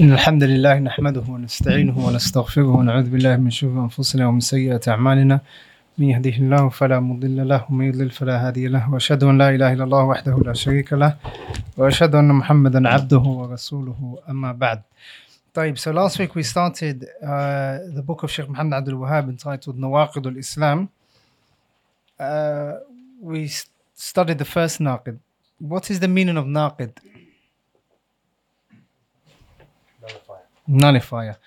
إن الحمد لله نحمده ونستعينه ونستغفره ونعوذ بالله من شرور أنفسنا ومن سيئات أعمالنا. من يهده الله فلا مضل له ومن يضلل فلا هادي له وأشهد أن لا إله إلا الله وحده لا شريك له وأشهد أن محمدا عبده ورسوله. أما بعد. طيب so last week we started uh, the book of Sheikh Muhammad Abdul Wahhab entitled Nawaqid al-Islam. Uh, we studied the first naqid. What is the meaning of naqid? nullifier.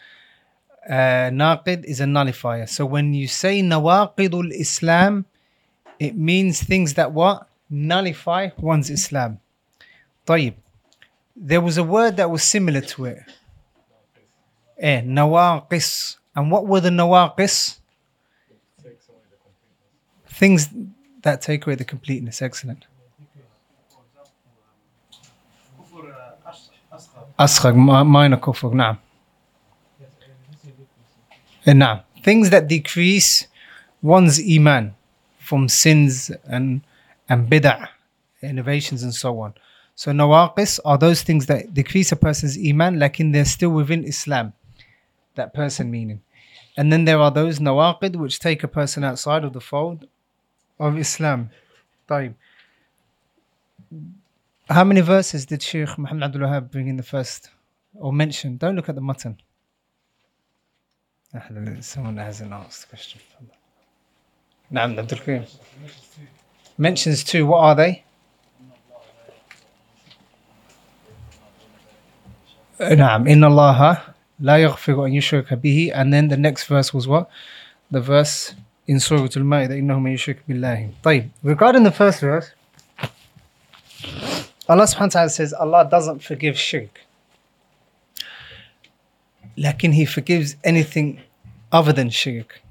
Uh, naqid is a nullifier. So when you say nawaqidul Islam, it means things that what? Nullify one's Islam. طيب. There was a word that was similar to it. Eh, nawaqis. And what were the nawaqis? Things that take away the completeness. Excellent. أصغر minor كفر نعم now, things that decrease one's iman from sins and, and bid'ah, innovations and so on. So nawaqis are those things that decrease a person's iman, lakin they're still within Islam. That person meaning. And then there are those nawaqid which take a person outside of the fold of Islam. طيب. How many verses did Sheikh Muhammad Abdul Wahab bring in the first or mention? Don't look at the matn. Someone hasn't asked the question. نعم عبد الكريم. Mentions two, what are they? نعم إن الله لا يغفر أن يشرك به and then the next verse was what? The verse in Surah Al-Ma'idah إنه من يشرك بالله. طيب regarding the first verse Allah subhanahu wa ta'ala says Allah doesn't forgive shirk. Lakin He forgives anything other than shirk.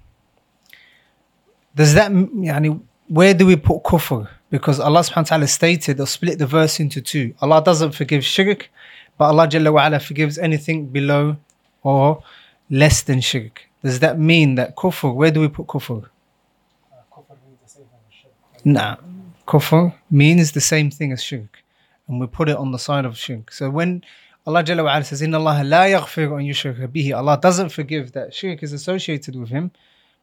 Does that m- yani, where do we put kufr? Because Allah subhanahu wa ta'ala stated or split the verse into two. Allah doesn't forgive shirk, but Allah Jalla wa ala forgives anything below or less than shirk. Does that mean that kufr, where do we put kufr? Nah. Kufr means the same thing as shirk. And we put it on the side of shirk. So when Allah Jalla wa says, Inna Allah la yaghfir an bihi. Allah doesn't forgive that shirk is associated with him,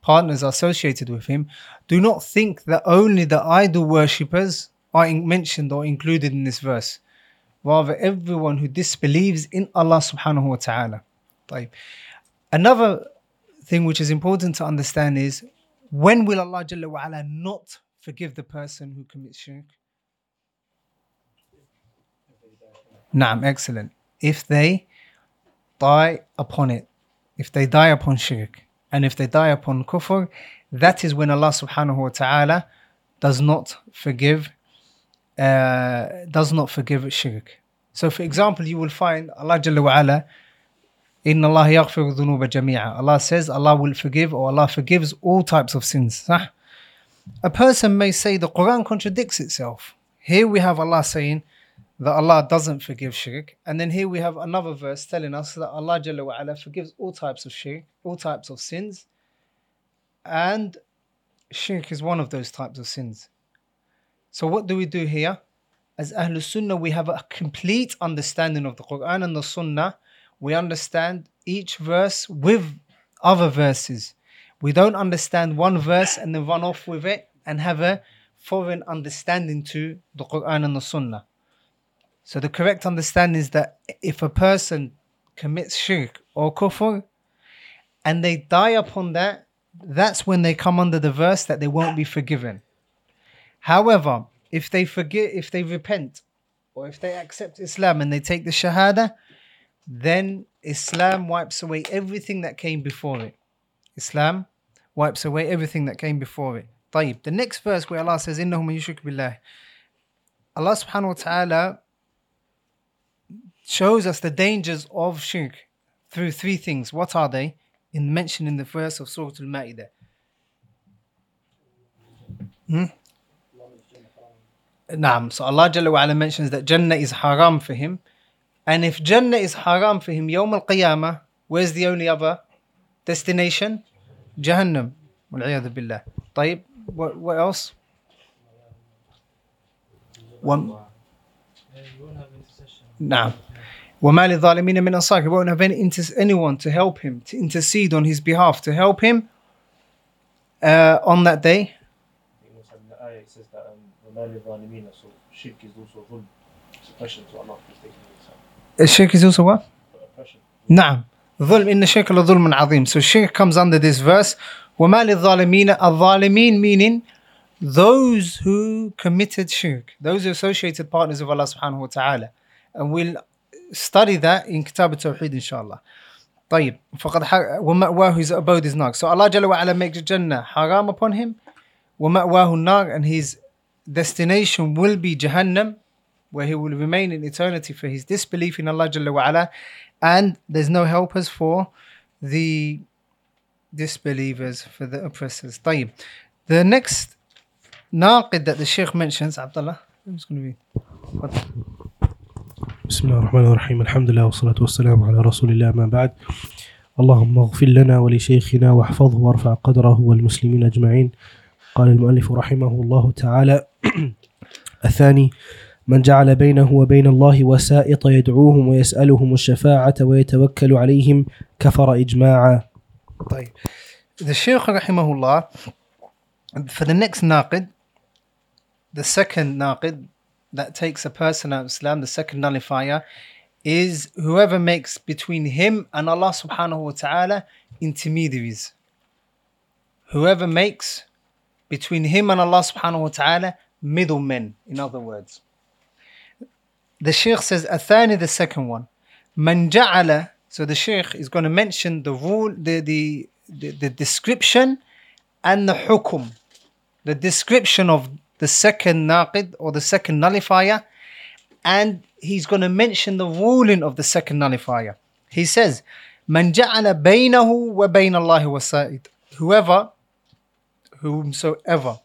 partners are associated with him. Do not think that only the idol worshippers are mentioned or included in this verse. Rather, everyone who disbelieves in Allah subhanahu wa ta'ala. Another thing which is important to understand is when will Allah Jalla wa ala not forgive the person who commits shirk? Naam, excellent. If they die upon it, if they die upon shirk, and if they die upon kufr, that is when Allah subhanahu wa ta'ala does not forgive uh, does not forgive shirk. So for example, you will find Allah Jalla wa ala Inna Allah yaghfiru dhunuba. Allah says Allah will forgive or Allah forgives all types of sins. A person may say the Quran contradicts itself. Here we have Allah saying that Allah doesn't forgive shirk, and then here we have another verse telling us that Allah Jalla wa ala forgives all types of shirk, all types of sins, and shirk is one of those types of sins. So what do we do here? As Ahlul Sunnah, we have a complete understanding of the Quran and the Sunnah. We understand each verse with other verses. We don't understand one verse and then run off with it and have a foreign understanding to the Quran and the Sunnah. So the correct understanding is that if a person commits shirk or kufr and they die upon that, that's when they come under the verse that they won't be forgiven. However, if they forget, if they repent, or if they accept Islam and they take the Shahada, then Islam wipes away everything that came before it. Islam wipes away everything that came before it. طيب. The next verse where Allah says, إِنَّهُ مَن يُشْرِكْ بِاللَّهِ Allah subhanahu wa ta'ala shows us the dangers of shirk through three things. What are they? In mentioned in the verse of Surah Al Ma'idah. Hmm? So Allah Jalla wa'ala mentions that Jannah is haram for him. And if Jannah is haram for him, Yawm al Qiyamah, where's the only other destination? Jahannam. Taib. What, what else? One. Nah. وَمَا لِلظَّالِمِينَ مِنْ أَنصَارٍ He won't have any, inter- anyone to help him, to intercede on his behalf, to help him uh, on that day. You know, so in the ayah it says that um, وَمَا لِلظَّالِمِينَ So shirk is also dhulm. It's oppression to Allah. He's taking it as Shirk is also what? oppression. نعم ظلم إن الشرك لظلم عظيم so shirk comes under this verse وما للظالمين الظالمين meaning those who committed shirk those who associated partners of Allah subhanahu wa ta'ala and we'll study that in Kitab al-Tawheed inshallah. طيب فقد ومأواه his abode is Nar. So Allah جل wa makes Jannah haram upon him. ومأواه النار and his destination will be Jahannam where he will remain in eternity for his disbelief in Allah جل wa. And there's no helpers for the disbelievers, for the oppressors. طيب. The next naqid that the Sheikh mentions, Abdullah, I'm going to be. what? بسم الله الرحمن الرحيم الحمد لله والصلاة والسلام على رسول الله ما بعد اللهم اغفر لنا ولشيخنا واحفظه وارفع قدره والمسلمين أجمعين قال المؤلف رحمه الله تعالى الثاني من جعل بينه وبين الله وسائط يدعوهم ويسألهم الشفاعة ويتوكل عليهم كفر إجماعا طيب. The Sheikh rahimahullah, for the next naqid, the second naqid that takes a person out of Islam, the second nullifier, is whoever makes between him and Allah subhanahu wa ta'ala intermediaries. Whoever makes between him and Allah subhanahu wa ta'ala middlemen, in other words. The Sheikh says, Athani, the second one. Man ja'ala, so the Sheikh is going to mention the rule, the, the, the, the description and the hukum. The description of the second naqid or the second nullifier, and he's going to mention the ruling of the second nullifier. He says, Man ja'ala baynahu wa bayna Allahi. Whoever, whomsoever,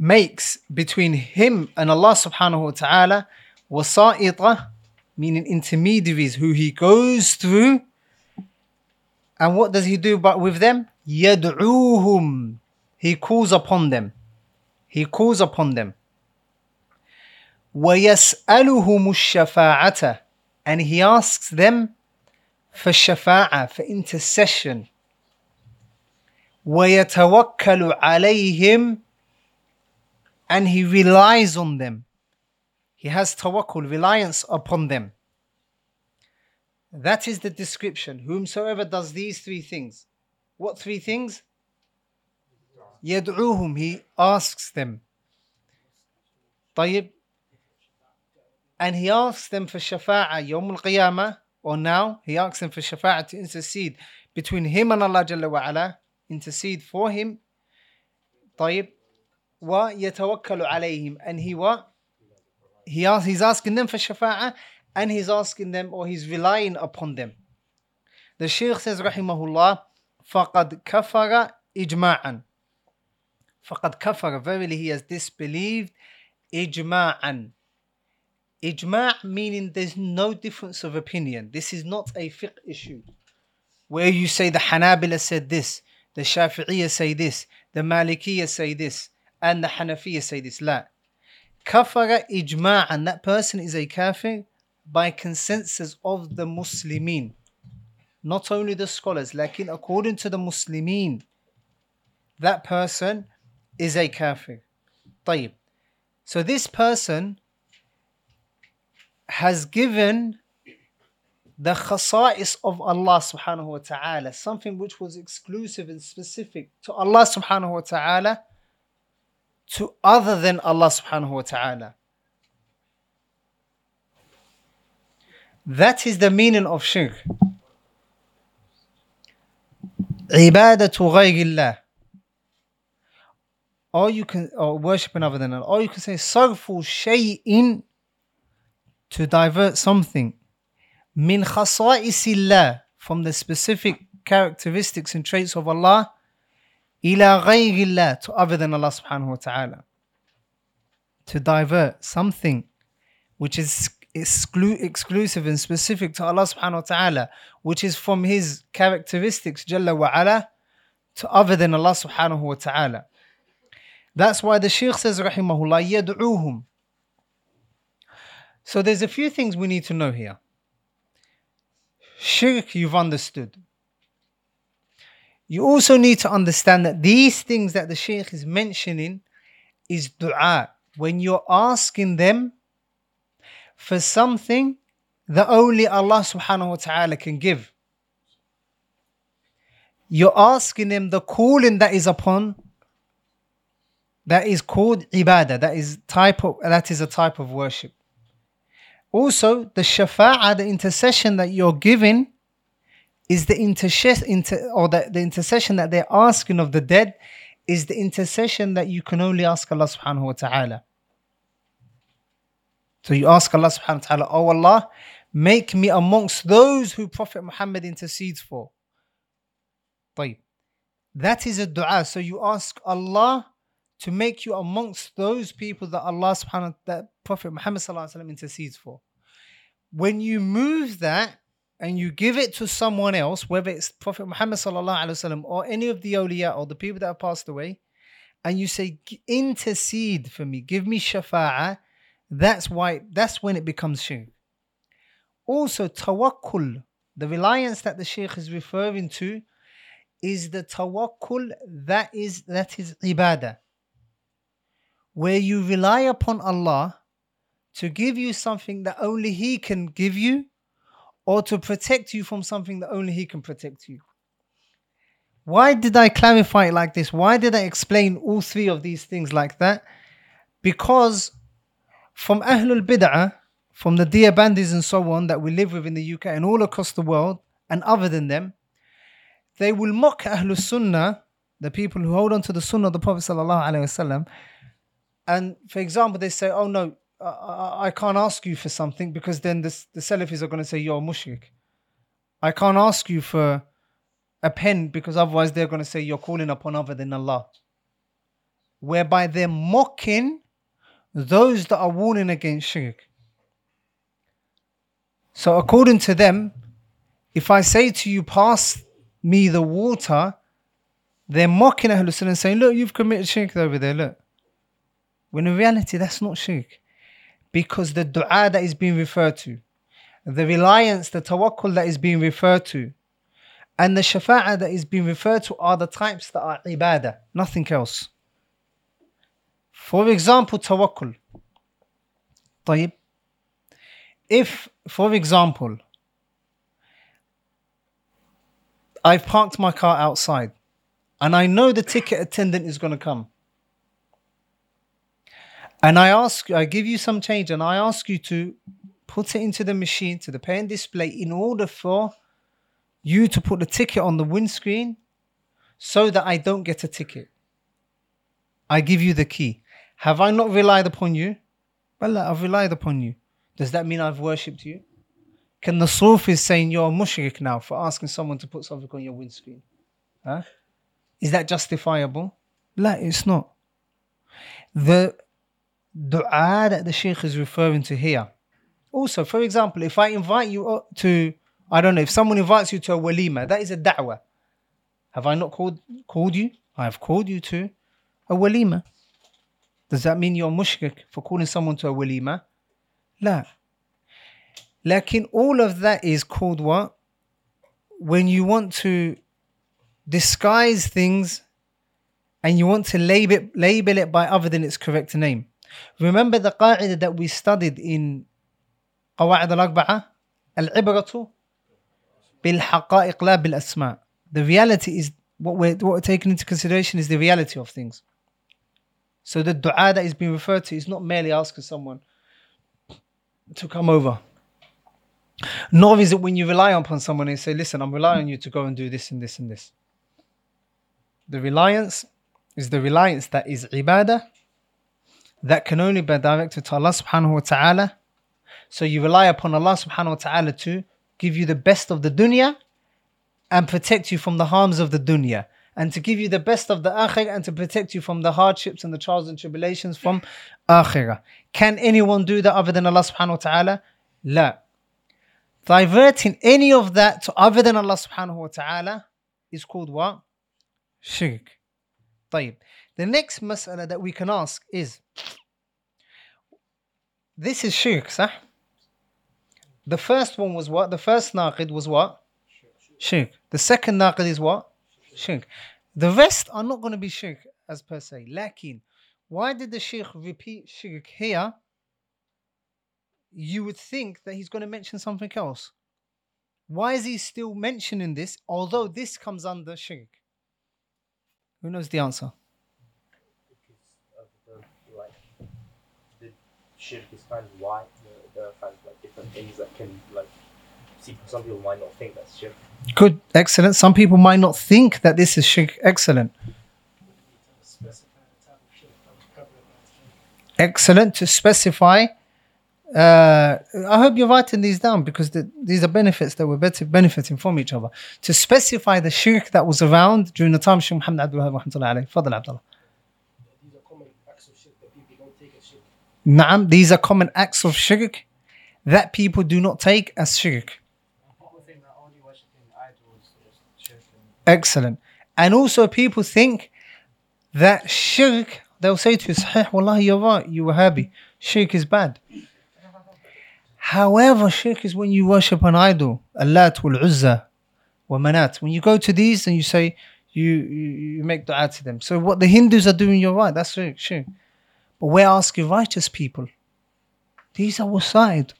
makes between him and Allah subhanahu wa ta'ala wasa'ita, meaning intermediaries who he goes through. And what does he do but with them? Yad'uhum. He calls upon them. He calls upon them. وَيَسْأَلُهُمُ الشَّفَاعَةَ And he asks them for shafa'a, for intercession. وَيَتَوَكَّلُ عَلَيْهِمْ And he relies on them. He has tawakkul, reliance upon them. That is the description. Whomsoever does these three things. What three things? يدعوهم he asks them طيب and he asks them for shafa'a يوم القيامة or now he asks them for shafa'a to intercede between him and Allah جل وعلا intercede for him طيب ويتوكل عليهم and he what he asks, he's asking them for shafa'a and he's asking them or he's relying upon them the Shaykh says rahimahullah فقد كفر إجماعا فقد كفر verily he has disbelieved إجماعا إجماع meaning there's no difference of opinion this is not a fiqh issue where you say the Hanabila said this the Shafi'iyya say this the Malikiyya say this and the Hanafiyya say this لا كفر إجماعا that person is a kafir by consensus of the Muslimin not only the scholars lakin according to the Muslimin that person is a kafir. طيب. So this person has given the khasa'is of Allah subhanahu wa ta'ala, something which was exclusive and specific to Allah subhanahu wa ta'ala, to other than Allah subhanahu wa ta'ala. That is the meaning of shirk. عبادة غير الله or you can or worshiping other than Allah, or you can say sarfu shay'in to divert something? Min khasa'isillah from the specific characteristics and traits of Allah ila ghayrillah to other than Allah subhanahu wa ta'ala. To divert something which is exclu- exclusive and specific to Allah subhanahu wa ta'ala which is from his characteristics jalla wa ala to other than Allah subhanahu wa ta'ala that's why the Sheikh says, Rahimahullah, yad'uhum. So there's a few things we need to know here. Shirk, you've understood. You also need to understand that these things that the Shaykh is mentioning is dua. When you're asking them for something that only Allah subhanahu wa ta'ala can give. You're asking them the calling that is upon that is called ibadah. That is type of that is a type of worship. Also, the shafa'ah, the intercession that you're giving, is the intercession inter, or the, the intercession that they're asking of the dead is the intercession that you can only ask Allah subhanahu wa ta'ala. So you ask Allah subhanahu wa ta'ala, Oh Allah, make me amongst those who Prophet Muhammad intercedes for. طيب. That is a dua. So you ask Allah to make you amongst those people that Allah subhanahu that Prophet Muhammad intercedes for. When you move that and you give it to someone else, whether it's Prophet Muhammad or any of the awliya or the people that have passed away, and you say intercede for me, give me shafa'ah, that's why that's when it becomes shirk. Also, tawakkul, the reliance that the Shaykh is referring to, is the tawakkul that is that is ibadah where you rely upon Allah to give you something that only He can give you, or to protect you from something that only He can protect you. Why did I clarify it like this? Why did I explain all three of these things like that? Because from Ahlul Bid'ah, from the Deobandis and so on that we live with in the UK and all across the world, and other than them, they will mock Ahlul Sunnah, the people who hold on to the Sunnah of the Prophet and for example, they say, "Oh no, I, I can't ask you for something because then the the Salafis are going to say you're a mushrik. I can't ask you for a pen because otherwise they're going to say you're calling upon other than Allah." Whereby they're mocking those that are warning against shirk. So according to them, if I say to you, pass me the water, they're mocking Ahlul Sunnah and saying, look, you've committed shirk over there, look. When in reality, that's not shirk. Because the dua that is being referred to, the reliance, the tawakkul that is being referred to, and the shafa'ah that is being referred to are the types that are ibadah, nothing else. For example, tawakkul. طيب. If, for example, I've parked my car outside and I know the ticket attendant is going to come and I ask, I give you some change, and I ask you to put it into the machine to the pay and display in order for you to put the ticket on the windscreen so that I don't get a ticket. I give you the key. Have I not relied upon you? Well, I've relied upon you. Does that mean I've worshipped you? Can the Sufis saying you're a mushrik now for asking someone to put something on your windscreen? Huh? Is that justifiable? No, it's not. The dua that the Sheikh is referring to here. Also, for example, if I invite you to, I don't know, if someone invites you to a walima, that is a da'wah. Have I not called called you? I have called you to a walima. Does that mean you're mushrik for calling someone to a walima? La. Lakin all of that is called what? When you want to disguise things and you want to label it, label it by other than its correct name. Remember the qaida that we studied in قواعد الأربعة العبرة بالحقائق لا بالأسماء The reality is what we're, what we're taking into consideration is the reality of things. So the dua that is being referred to is not merely asking someone to come over. Nor is it when you rely upon someone and say, listen, I'm relying on you to go and do this and this and this. The reliance is the reliance that is ibadah that can only be directed to Allah subhanahu wa ta'ala. So you rely upon Allah subhanahu wa ta'ala to give you the best of the dunya and protect you from the harms of the dunya. And to give you the best of the akhirah and to protect you from the hardships and the trials and tribulations from akhirah. Can anyone do that other than Allah subhanahu wa ta'ala? La. Diverting any of that to other than Allah subhanahu wa ta'ala is called what? Shirk. طيب. the next mas'ala that we can ask is this is shirk, صح? The first one was what? The first naqid was what? Shirk. The second naqid is what? Shirk. The rest are not going to be shirk as per se. Lakin, why did the sheikh repeat shirk here? You would think that he's going to mention something else. Why is he still mentioning this, although this comes under shirk? Who knows the answer? because of the like the kind of wide. There, are kind like different things that can like see some people might not think that's shirk. Good, excellent. Some people might not think that this is shirk. Excellent. Excellent to specify. Uh, I hope you're writing these down because the, these are benefits that we're benefiting from each other. To specify the shirk that was around during the time of Muhammad Abdul Wahab rahmatullahi alayhi. Fadl Abdullah. These are common acts of shirk that people don't take as shirk. Naam, these are common acts of shirk that people do not take as shirk. Excellent. And also people think that shirk, they'll say to you, Sahih, Wallahi, you're right, you Wahhabi. Shirk is bad. However, shirk is when you worship an idol, Allat wal Uzza wa Manat. When you go to these and you say, you, you, you make dua to them. So what the Hindus are doing, you're right, that's shirk. shirk. We're asking righteous people. These are wasa'it.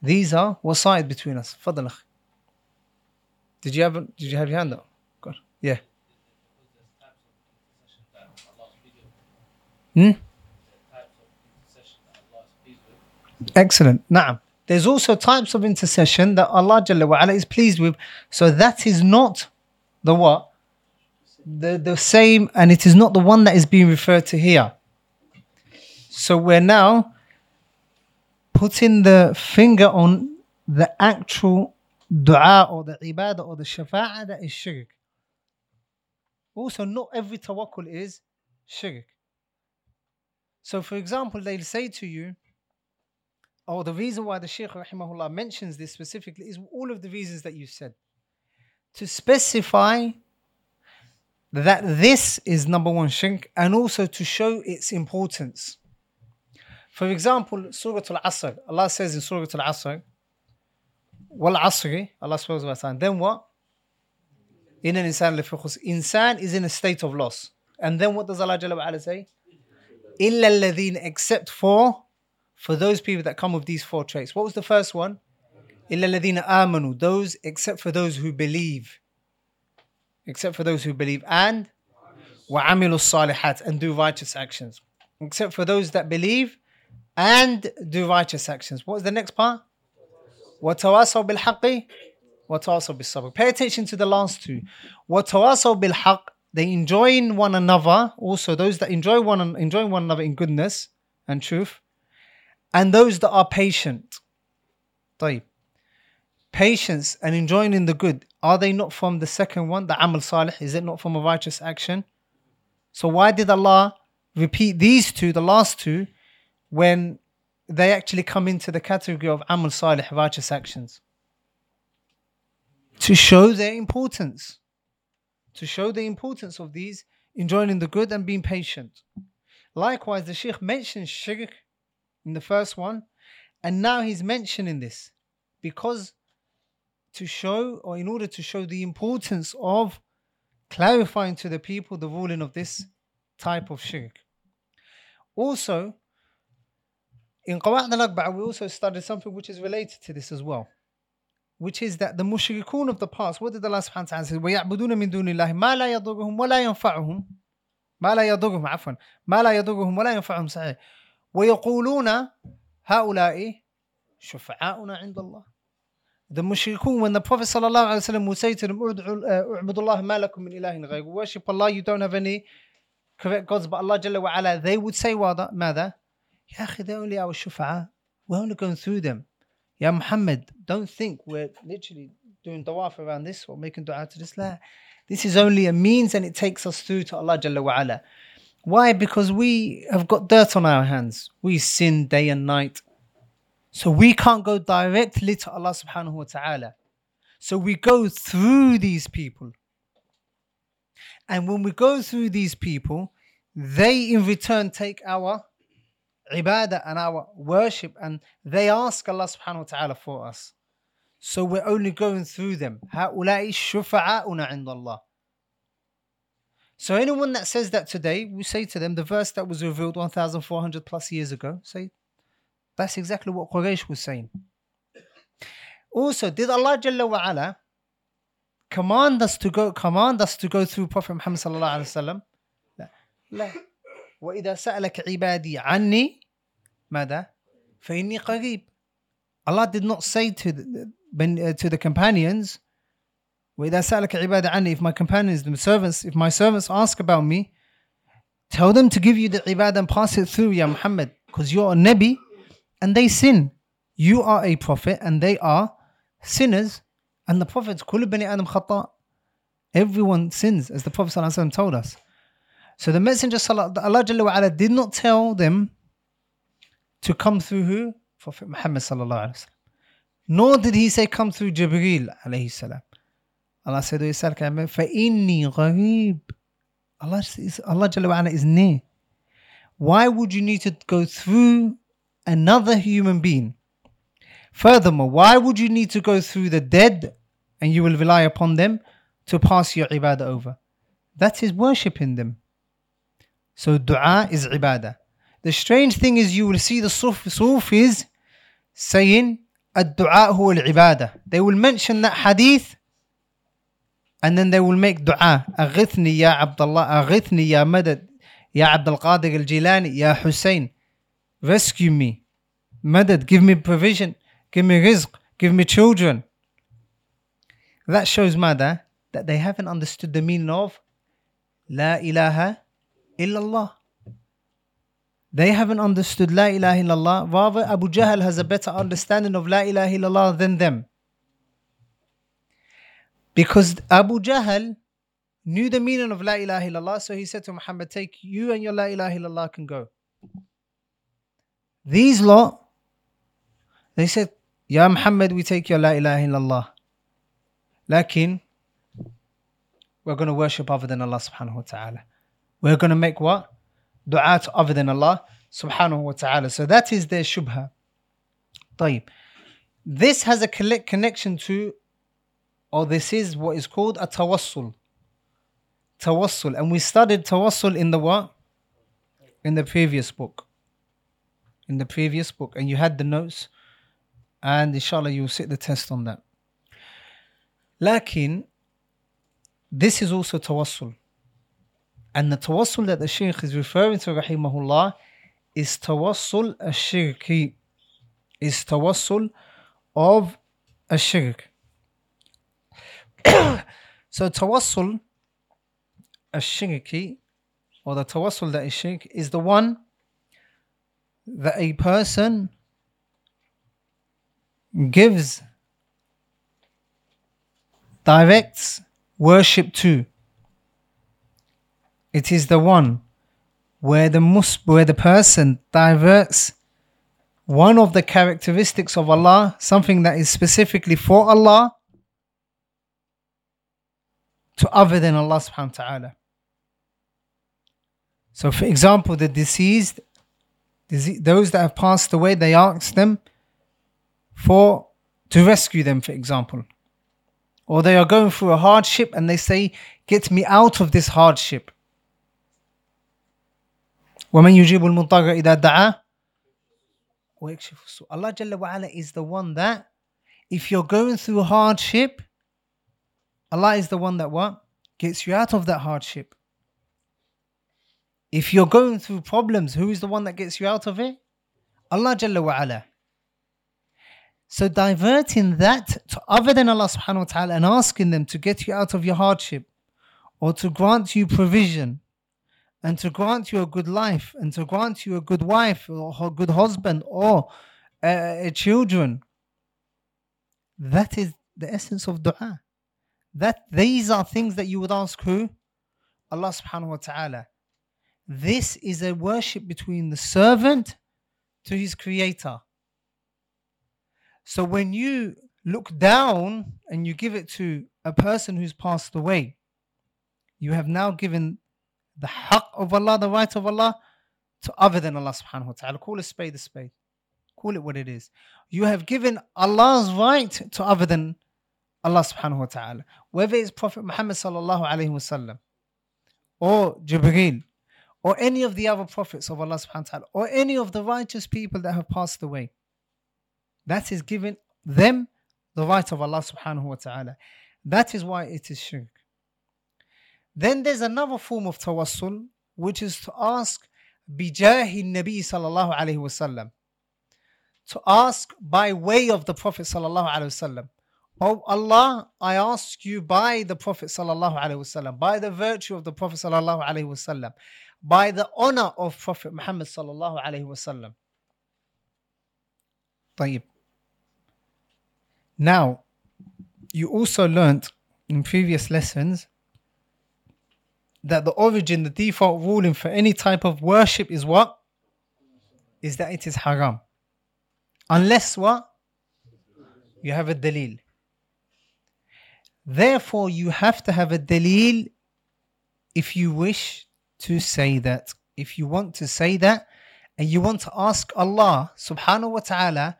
These are wasa'it between us. Fadl akhi. Did you have did you have your hand up? Go on. Yeah. Hmm? Excellent. Naam. There's also types of intercession that Allah Jalla is pleased with. So that is not the what? The the same and it is not the one that is being referred to here. So we're now putting the finger on the actual dua or the ibadah or the shafa'ah that is shirk. Also, not every tawakkul is shirk. So, for example, they'll say to you, or the reason why the Shaykh rahimahullah mentions this specifically is all of the reasons that you said. To specify that this is number one shirk and also to show its importance. For example, Surah Al Asr, Allah says in Surah Al Asr, Wal Asri, Allah subhanahu wa ta'ala. Then what? In an insan lafi khus. Insan is in a state of loss. And then what does Allah Jalla say? Illa alladheen, except for for those people that come with these four traits. What was the first one? Illa alladheen amanu, those except for those who believe. Except for those who believe. And wa amilu salihat, and do righteous actions. Except for those that believe and do righteous actions. What was the next part? وتواصوا بالحق وتواصوا بالصبر. Pay attention to the last two. وتواصوا بالحق. They enjoy one another. Also, those that enjoy one enjoy one another in goodness and truth, and those that are patient. طيب. Patience and enjoying in the good. Are they not from the second one, the amal salih? Is it not from a righteous action? So why did Allah repeat these two, the last two, when they actually come into the category of amal salih, righteous actions. To show their importance. To show the importance of these, enjoying the good and being patient. Likewise, the Sheikh mentions shirk in the first one, and now he's mentioning this because to show, or in order to show the importance of clarifying to the people the ruling of this type of shirk. Also, in Qawa'id al we also studied something which is related to this as well, which is that the mushrikun of the past, what did Allah subhanahu wa ta'ala say? وَيَعْبُدُونَ مِن دُونِ اللَّهِ مَا لَا يَضُرُّهُم وَلَا يَنفَعُهُم ما لا يضرهم عفوا ما لا يضرهم ولا ينفعهم صحيح ويقولون هؤلاء شفعاؤنا عند الله The mushrikun, when the Prophet sallallahu alaihi wasallam would say to them, "U'budu Allah ma lakum min ilahin ghayr." Worship Allah, you don't have any correct gods but Allah Jalla wa ala. They would say, "Wada, Mada?" Ya akhi, they're only our shufa'a. We're only going through them. Ya Muhammad, don't think we're literally doing tawaf around this or making dua to this. La. This is only a means and it takes us through to Allah Jalla wa ala. Why? Because we have got dirt on our hands. We sin day and night. So we can't go directly to Allah subhanahu wa ta'ala. So we go through these people. And when we go through these people, they in return take our ibadah and our worship, and they ask Allah subhanahu wa ta'ala for us. So we're only going through them. هؤلاء شفعاؤنا عند الله. So anyone that says that today, we say to them the verse that was revealed 1,400 plus years ago, say that's exactly what Quraysh was saying. Also, did Allah Jalla wa ala command us to go command us to go through Prophet Muhammad sallallahu alaihi wasallam? لا. لا. وإذا سألك عبادي عني ماذا؟ فإني قريب. Allah did not say to the, ben- uh, to the companions, وإذا سألك عبادي عني, if my companions, the servants, if my servants ask about me, tell them to give you the ibadah and pass it through, Ya Muhammad, because you're a Nabi and they sin. You are a prophet and they are sinners. And the prophets, كل بني آدم خطاء. Everyone sins, as the Prophet ﷺ told us. So the Messenger Salah- Allah Jalla wa ala did not tell them to come through who? Prophet Muhammad sallallahu alaihi wasallam. Nor did he say come through Jibreel alayhi salam. Allah said, "وَيَسْأَلْكَ عَنْ فَإِنِّي غَرِيبٌ Allah, is, Allah Jalla wa ala is near. Why would you need to go through another human being? Furthermore, why would you need to go through the dead and you will rely upon them to pass your ibadah over? That is worshipping them. So dua is ibadah. The strange thing is you will see the Suf- Sufis saying الدعاء هو العبادة. They will mention that hadith and then they will make dua. أغثني يا عبد الله أغثني يا مدد يا عبد القادر الجيلاني يا حسين Rescue me. Madad, give me provision. Give me rizq. Give me children. That shows mother that they haven't understood the meaning of La ilaha illallah. They haven't understood La ilaha illallah. Rather, Abu Jahl has a better understanding of La ilaha illallah than them. Because Abu Jahl knew the meaning of La ilaha illallah, so he said to Muhammad, Take you and your La ilaha illallah can go. These lot, they said, Ya Muhammad, we take your La ilaha illallah. Lakin, we're going to worship other than Allah subhanahu wa ta'ala. We're going to make what? Dua to other than Allah subhanahu wa ta'ala. So that is their shubha. طيب. This has a collect connection to, or this is what is called a tawassul. Tawassul. And we studied tawassul in the what? In the previous book. In the previous book. And you had the notes. And inshallah you'll sit the test on that. Lakin, this is also tawassul. And the tawassul that the Shaykh is referring to, rahimahullah, is tawassul ash-shirki. Is tawassul of a shirk. so tawassul ash-shirki, or the tawassul that is shirk, is the one that a person gives directs worship to. It is the one where the mus- where the person diverts one of the characteristics of Allah, something that is specifically for Allah, to other than Allah subhanahu wa ta'ala. So for example, the deceased, those that have passed away, they ask them for to rescue them, for example or they are going through a hardship and they say, Get me out of this hardship. ومن يجيب المضطر إذا دعاه ويكشف السوء. Allah Jalla wa ala is the one that if you're going through hardship, Allah is the one that what? Gets you out of that hardship. If you're going through problems, who is the one that gets you out of it? Allah Jalla wa ala. So diverting that to other than Allah subhanahu wa ta'ala and asking them to get you out of your hardship or to grant you provision and to grant you a good life and to grant you a good wife or a good husband or uh, children. That is the essence of dua. That these are things that you would ask who? Allah subhanahu wa ta'ala. This is a worship between the servant to his creator. So when you look down and you give it to a person who's passed away, you have now given the haqq of Allah, the right of Allah, to other than Allah subhanahu wa ta'ala. Call a spade a spade. Call it what it is. You have given Allah's right to other than Allah subhanahu wa ta'ala. Whether it's Prophet Muhammad sallallahu alayhi wa sallam or Jibreel or any of the other prophets of Allah subhanahu wa ta'ala or any of the righteous people that have passed away. That is giving them the right of Allah subhanahu wa ta'ala. That is why it is shirk. Then there's another form of tawassul, which is to ask bijahi nabi sallallahu alayhi wasallam. To ask by way of the Prophet sallallahu alayhi wasallam. Oh Allah, I ask you by the Prophet sallallahu alayhi wasallam, by the virtue of the Prophet sallallahu alayhi wasallam, by the honor of Prophet Muhammad sallallahu alayhi wasallam. طيب. Now, you also learnt in previous lessons that the origin, the default ruling for any type of worship is what? Is that it is haram. Unless what? You have a dalil. Therefore, you have to have a dalil if you wish to say that. If you want to say that and you want to ask Allah subhanahu wa ta'ala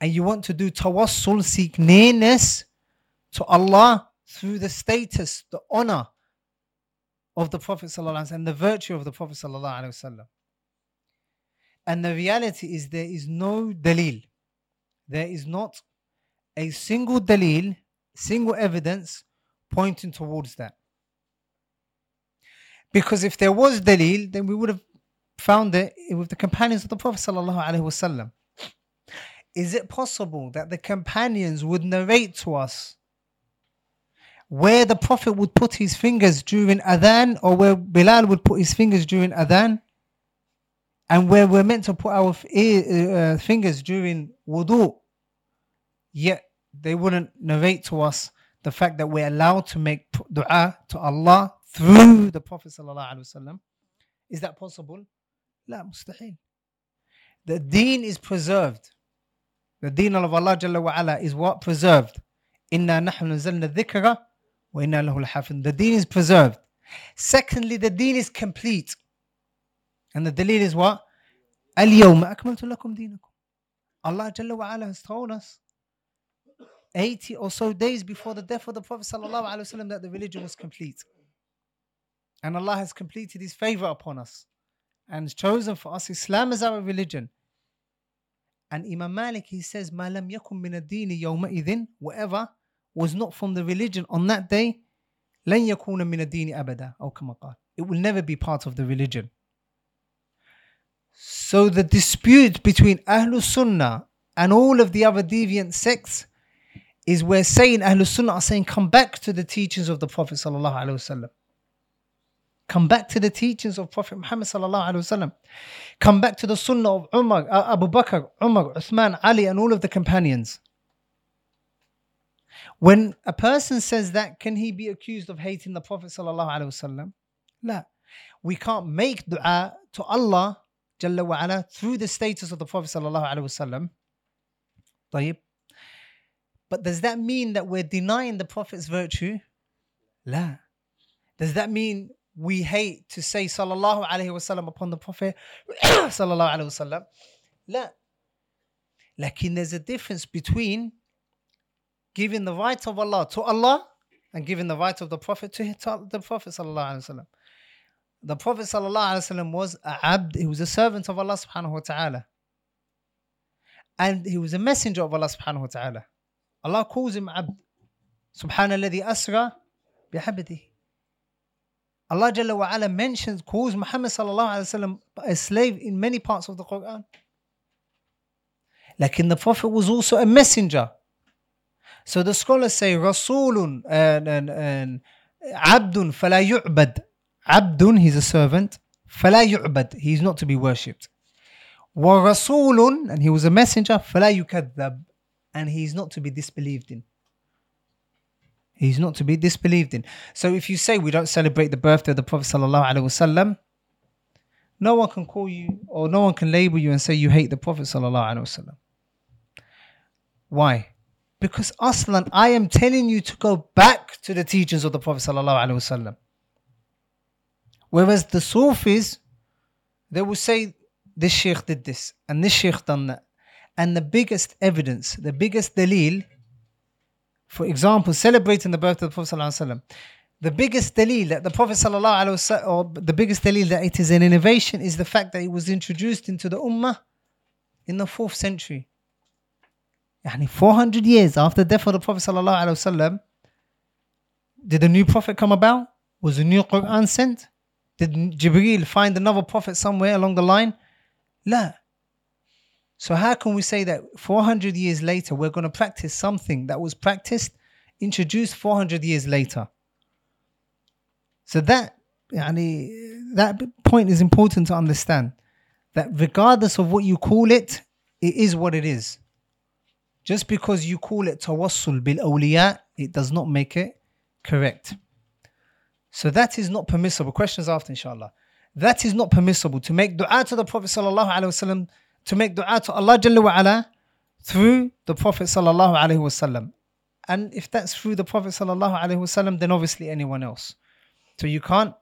and you want to do tawassul, seek nearness to Allah through the status, the honor of the Prophet ﷺ and the virtue of the Prophet ﷺ. And the reality is there is no dalil. There is not a single dalil, single evidence pointing towards that. Because if there was dalil, then we would have found it with the companions of the Prophet ﷺ. Is it possible that the companions would narrate to us where the Prophet would put his fingers during adhan or where Bilal would put his fingers during adhan and where we're meant to put our f- ear- uh, fingers during wudu yet they wouldn't narrate to us the fact that we're allowed to make p- dua to Allah through the Prophet sallallahu alaihi wasallam is that possible لا مستحيل the deen is preserved the deen of Allah Jalla wa ala is what preserved إنا نحن نزلنا الذكر وإنا له لحافظ the deen is preserved secondly the deen is complete and the dalil is what اليوم أكملت لكم دينكم Allah Jalla wa ala has told us 80 or so days before the death of the Prophet sallallahu alaihi wasallam that the religion was complete and Allah has completed his favor upon us and has chosen for us Islam as our religion and Imam Malik he says ما لم يكن من الدين يومئذ whatever was not from the religion on that day لن يكون من الدين أبدا أو كما قال it will never be part of the religion so the dispute between Ahlul Sunnah and all of the other deviant sects is where saying Ahlul Sunnah are saying come back to the teachings of the Prophet sallallahu alaihi wasallam come back to the teachings of Prophet Muhammad sallallahu alaihi wasallam come back to the Sunnah of Umar uh, Abu Bakr Umar Uthman Ali and all of the companions When a person says that, can he be accused of hating the Prophet sallallahu No. We can't make dua to Allah Jalla wa'ala through the status of the Prophet sallallahu alaihi wasallam. But does that mean that we're denying the Prophet's virtue? La. Does that mean we hate to say sallallahu alayhi wasallam upon the Prophet sallallahu alaihi wasallam? La. Lakin there's a difference between giving the right of Allah to Allah and giving the right of the Prophet to to the Prophet sallallahu. The Prophet sallallahu was a abd, he was a servant of Allah subhanahu wa ta'ala. And he was a messenger of Allah subhanahu wa ta'ala. Allah calls him abd. Subhanalladhi asra bihabdihi. Allah Jalla wa ala mentions, calls Muhammad sallallahu alaihi wasallam a slave in many parts of the Quran. Like in the Prophet was also a messenger. So the scholars say Rasulun and, and, and Abdun fala yu'bad. Abdun, he's a servant. Fala yu'bad, he's not to be worshipped. Wa Rasulun, and he was a messenger. Fala yukadhab, and he's not to be disbelieved in. He's not to be disbelieved in. So if you say we don't celebrate the birthday of the Prophet sallallahu alaihi wasallam, no one can call you or no one can label you and say you hate the Prophet sallallahu alaihi wasallam. Why? Because Aslan, I am telling you to go back to the teachings of the Prophet wasallam. Whereas the Sufis, they will say this sheikh did this and this sheikh done that. And the biggest evidence, the biggest dalil, for example, celebrating the birth of the Prophet wasallam, the biggest dalil that the Prophet wasallam, or the biggest dalil that it is an innovation is the fact that it was introduced into the ummah in the fourth century. Yani 400 years after the death of the Prophet wasallam, did a new prophet come about? Was a new Quran sent? Did Jibreel find another prophet somewhere along the line? La. So how can we say that 400 years later we're going to practice something that was practiced, introduced 400 years later? So that, yani, that point is important to understand. That regardless of what you call it, it is what it is. Just because you call it tawassul bil awliya, it does not make it correct. So that is not permissible. Questions after, inshallah. That is not permissible to make dua to the Prophet sallallahu alaihi wasallam, to make dua to Allah Jalla wa ala through the Prophet sallallahu alaihi wasallam. And if that's through the Prophet sallallahu alaihi wasallam, then obviously anyone else. So you can't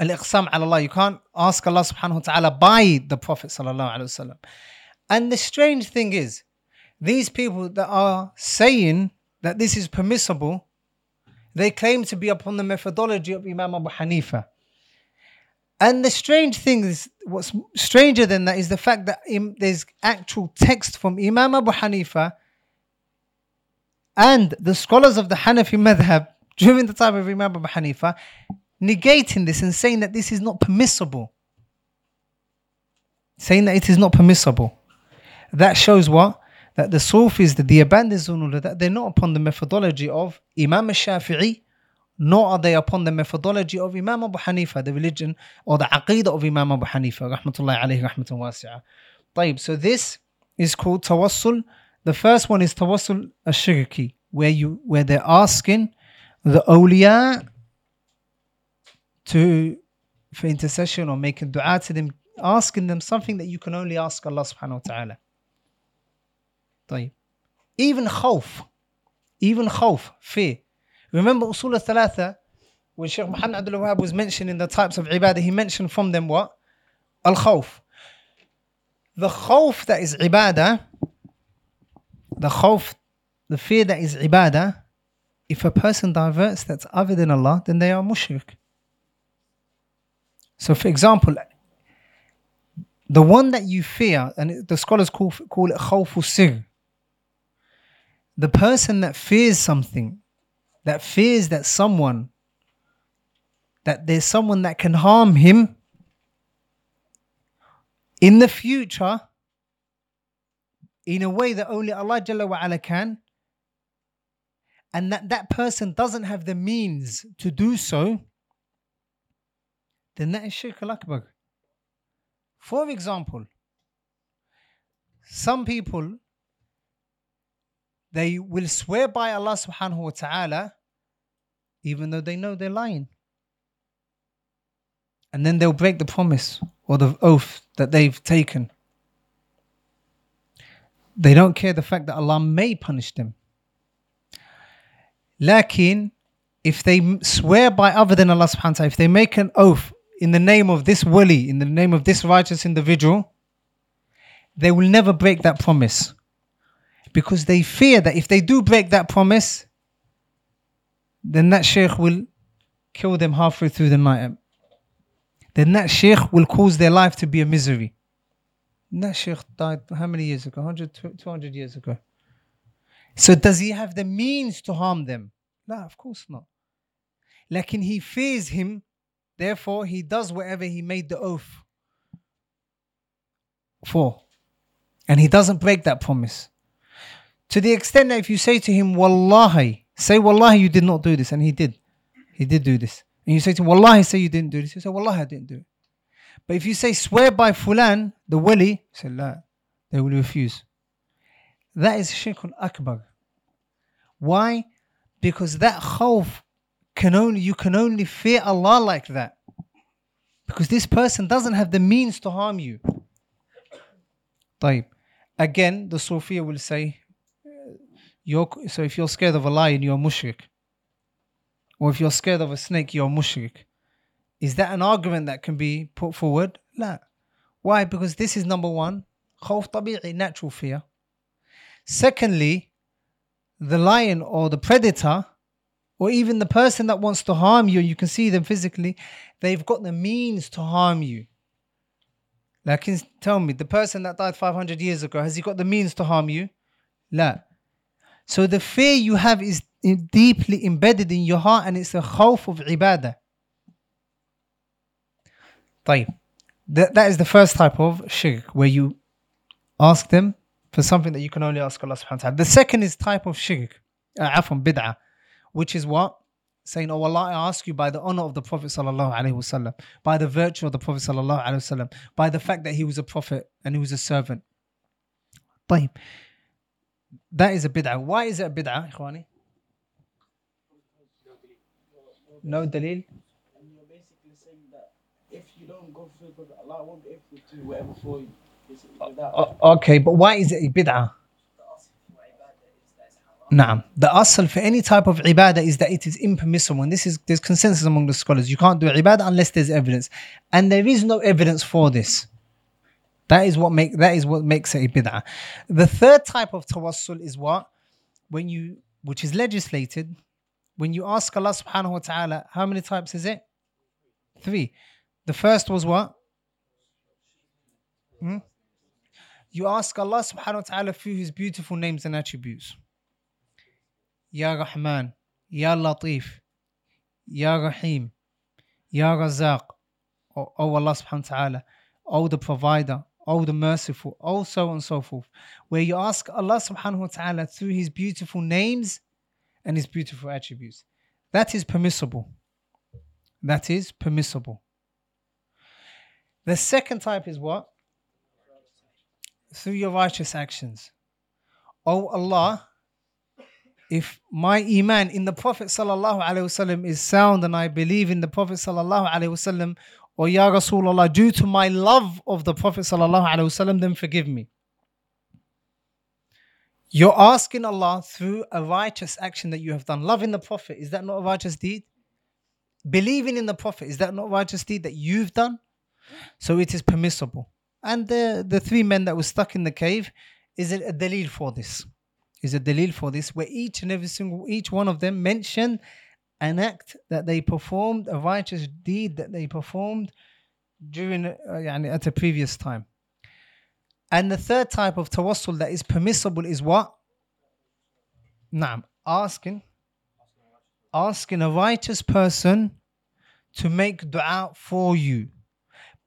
al-iqsam ala Allah. You can't ask Allah subhanahu wa ta'ala by the Prophet sallallahu alaihi wasallam. And the strange thing is, these people that are saying that this is permissible, they claim to be upon the methodology of Imam Abu Hanifa. And the strange thing is, what's stranger than that is the fact that there's actual text from Imam Abu Hanifa and the scholars of the Hanafi madhab during the time of Imam Abu Hanifa negating this and saying that this is not permissible. Saying that it is not permissible. That shows what? that the Sufis, that the Deobandis and all of that, they're not upon the methodology of Imam Shafi'i, nor are they upon the methodology of Imam Abu Hanifa, the religion or the aqidah of Imam Abu Hanifa, rahmatullahi alayhi rahmatun wasi'ah. طيب, so this is called tawassul. The first one is tawassul ashirki, where you where they're asking the awliya to for intercession or making dua to them, asking them something that you can only ask Allah subhanahu wa ta'ala. طيب. Even khawf, even khawf, fear. Remember Usul al-Thalatha, when Sheikh Muhammad Abdul Wahab was mentioning the types of ibadah, he mentioned from them what? Al-khawf. The khawf that is ibadah, the khawf, the fear that is ibadah, if a person diverts that's other than Allah, then they are mushrik. So, for example, the one that you fear, and the scholars call, call it khawfu sir, the person that fears something, that fears that someone, that there's someone that can harm him in the future in a way that only Allah Jalla wa can, and that that person doesn't have the means to do so, then that is shirk al akbar. For example, some people they will swear by Allah subhanahu wa ta'ala even though they know they're lying. And then they'll break the promise or the oath that they've taken. They don't care the fact that Allah may punish them. Lakin, if they swear by other than Allah subhanahu wa ta'ala, if they make an oath in the name of this wali, in the name of this righteous individual, they will never break that promise. Because they fear that if they do break that promise, then that sheikh will kill them halfway through the night. Then that sheikh will cause their life to be a misery. And that sheikh died how many years ago? 100, 200 years ago. So does he have the means to harm them? No, of course not. Like he fears him, therefore he does whatever he made the oath for. And he doesn't break that promise. To the extent that if you say to him, Wallahi, say Wallahi you did not do this, and he did. He did do this. And you say to him, Wallahi, say you didn't do this. He say, Wallahi, I didn't do it. But if you say, swear by Fulan, the wali, say, La, they will refuse. That is shirkun akbar. Why? Because that khawf can only, you can only fear Allah like that. Because this person doesn't have the means to harm you. طيب. Again, the Sophia will say, you're, so if you're scared of a lion, you're mushrik. Or if you're scared of a snake, you're mushrik. Is that an argument that can be put forward? La. Why? Because this is number one, khawf tabi'i, natural fear. Secondly, the lion or the predator, or even the person that wants to harm you, you can see them physically, they've got the means to harm you. Like, tell me, the person that died 500 years ago, has he got the means to harm you? La. So the fear you have is in- deeply embedded in your heart and it's a khawf of ibadah. طيب. That, that is the first type of shirk where you ask them for something that you can only ask Allah subhanahu wa ta'ala. The second is type of shirk, uh, afwan, bid'ah, which is what? Saying, Oh Allah, I ask you by the honor of the Prophet sallallahu alaihi wasallam, by the virtue of the Prophet sallallahu alaihi wasallam, by the fact that he was a prophet and he was a servant. طيب. That is a bid'ah. Why is it a bid'ah, ikhwani? No dalil? And you're basically saying that if you don't go through the Prophet, Allah won't be able to do whatever for you. O- okay, but why is it a bid'ah? Naam. The asl for any type of ibadah is that it is impermissible. And this is there's consensus among the scholars. You can't do ibadah unless there's evidence. And there is no evidence for this. That is what make that is what makes it a bid'ah. The third type of tawassul is what? When you which is legislated, when you ask Allah subhanahu wa ta'ala, how many types is it? Three. The first was what? Hmm? You ask Allah subhanahu wa ta'ala through his beautiful names and attributes. Ya Rahman, Ya Latif, Ya Rahim, Ya Razaq, O oh Allah subhanahu wa ta'ala, O the provider, O the merciful, oh, so on and so forth. Where you ask Allah subhanahu wa ta'ala through his beautiful names and his beautiful attributes. That is permissible. That is permissible. The second type is what? Through your righteous actions. Oh Allah, if my iman in the Prophet sallallahu alaihi wasallam is sound and I believe in the Prophet sallallahu alaihi wasallam, or Ya Rasulullah, due to my love of the Prophet wasallam, then forgive me. You're asking Allah through a righteous action that you have done. Loving the Prophet, is that not a righteous deed? Believing in the Prophet, is that not a righteous deed that you've done? So it is permissible. And the, the three men that were stuck in the cave is a, a dalil for this. Is a dalil for this, where each and every single each one of them mentioned an act that they performed, a righteous deed that they performed during uh, يعني at a previous time. And the third type of tawassul that is permissible is what? Naam, asking asking a righteous person to make dua for you.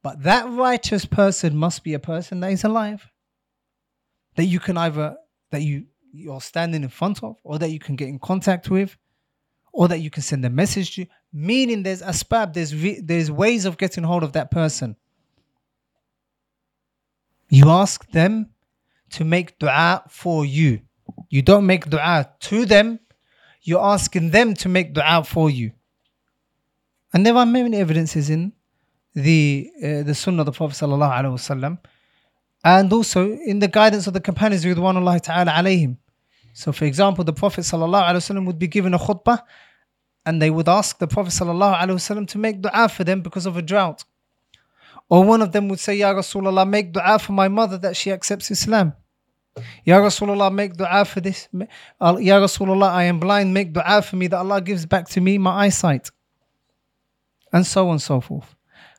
But that righteous person must be a person that is alive. That you can either that you you're standing in front of, or that you can get in contact with, or that you can send a message to. Meaning there's asbab, there's re- there's ways of getting hold of that person. You ask them to make dua for you. You don't make dua to them, you're asking them to make dua for you. And there are many evidences in the uh, the Sunnah of the Prophet sallallahu alaihi wasallam, and also in the guidance of the companions ridwanullahi ta'ala alayhim. So, for example, the Prophet wasallam would be given a khutbah, and they would ask the Prophet wasallam to make dua for them because of a drought. Or one of them would say, Ya Rasulullah, make dua for my mother that she accepts Islam. Ya Rasulullah, make dua for this. Ya Rasulullah, I am blind, make dua for me that Allah gives back to me my eyesight. And so on and so forth.